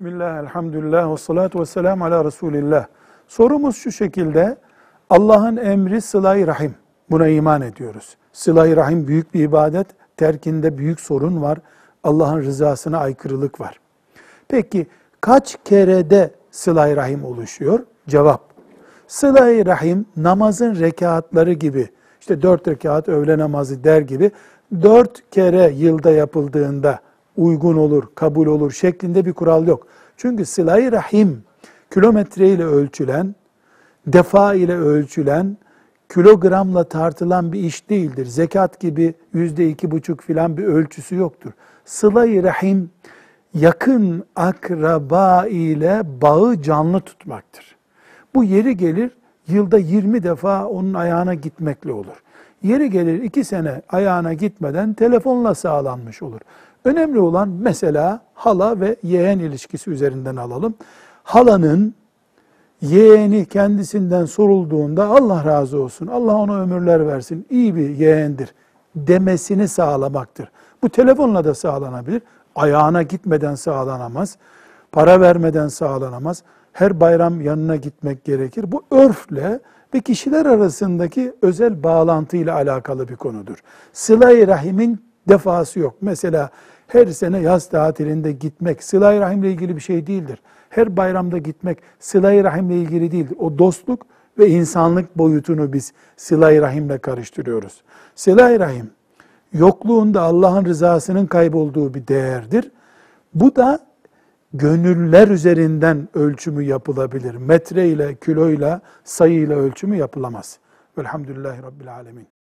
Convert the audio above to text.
Bismillah, elhamdülillah, ve salatu ve selamu ala Resulillah. Sorumuz şu şekilde, Allah'ın emri sıla-i rahim. Buna iman ediyoruz. Sıla-i rahim büyük bir ibadet, terkinde büyük sorun var. Allah'ın rızasına aykırılık var. Peki kaç kerede sıla-i rahim oluşuyor? Cevap, sıla-i rahim namazın rekatları gibi, işte dört rekat öğle namazı der gibi, dört kere yılda yapıldığında uygun olur, kabul olur şeklinde bir kural yok. Çünkü sıla-i rahim kilometre ile ölçülen, defa ile ölçülen, kilogramla tartılan bir iş değildir. Zekat gibi yüzde iki buçuk filan bir ölçüsü yoktur. Sıla-i rahim yakın akraba ile bağı canlı tutmaktır. Bu yeri gelir yılda 20 defa onun ayağına gitmekle olur. Yeri gelir iki sene ayağına gitmeden telefonla sağlanmış olur. Önemli olan mesela hala ve yeğen ilişkisi üzerinden alalım. Halanın yeğeni kendisinden sorulduğunda Allah razı olsun, Allah ona ömürler versin, iyi bir yeğendir demesini sağlamaktır. Bu telefonla da sağlanabilir. Ayağına gitmeden sağlanamaz. Para vermeden sağlanamaz. Her bayram yanına gitmek gerekir. Bu örfle ve kişiler arasındaki özel bağlantıyla alakalı bir konudur. Sıla-i Rahim'in defası yok. Mesela her sene yaz tatilinde gitmek sıla-i rahimle ilgili bir şey değildir. Her bayramda gitmek sıla-i rahimle ilgili değildir. O dostluk ve insanlık boyutunu biz sıla-i rahimle karıştırıyoruz. Sıla-i rahim yokluğunda Allah'ın rızasının kaybolduğu bir değerdir. Bu da gönüller üzerinden ölçümü yapılabilir. Metre ile, sayıyla ölçümü yapılamaz. Velhamdülillahi Rabbil Alemin.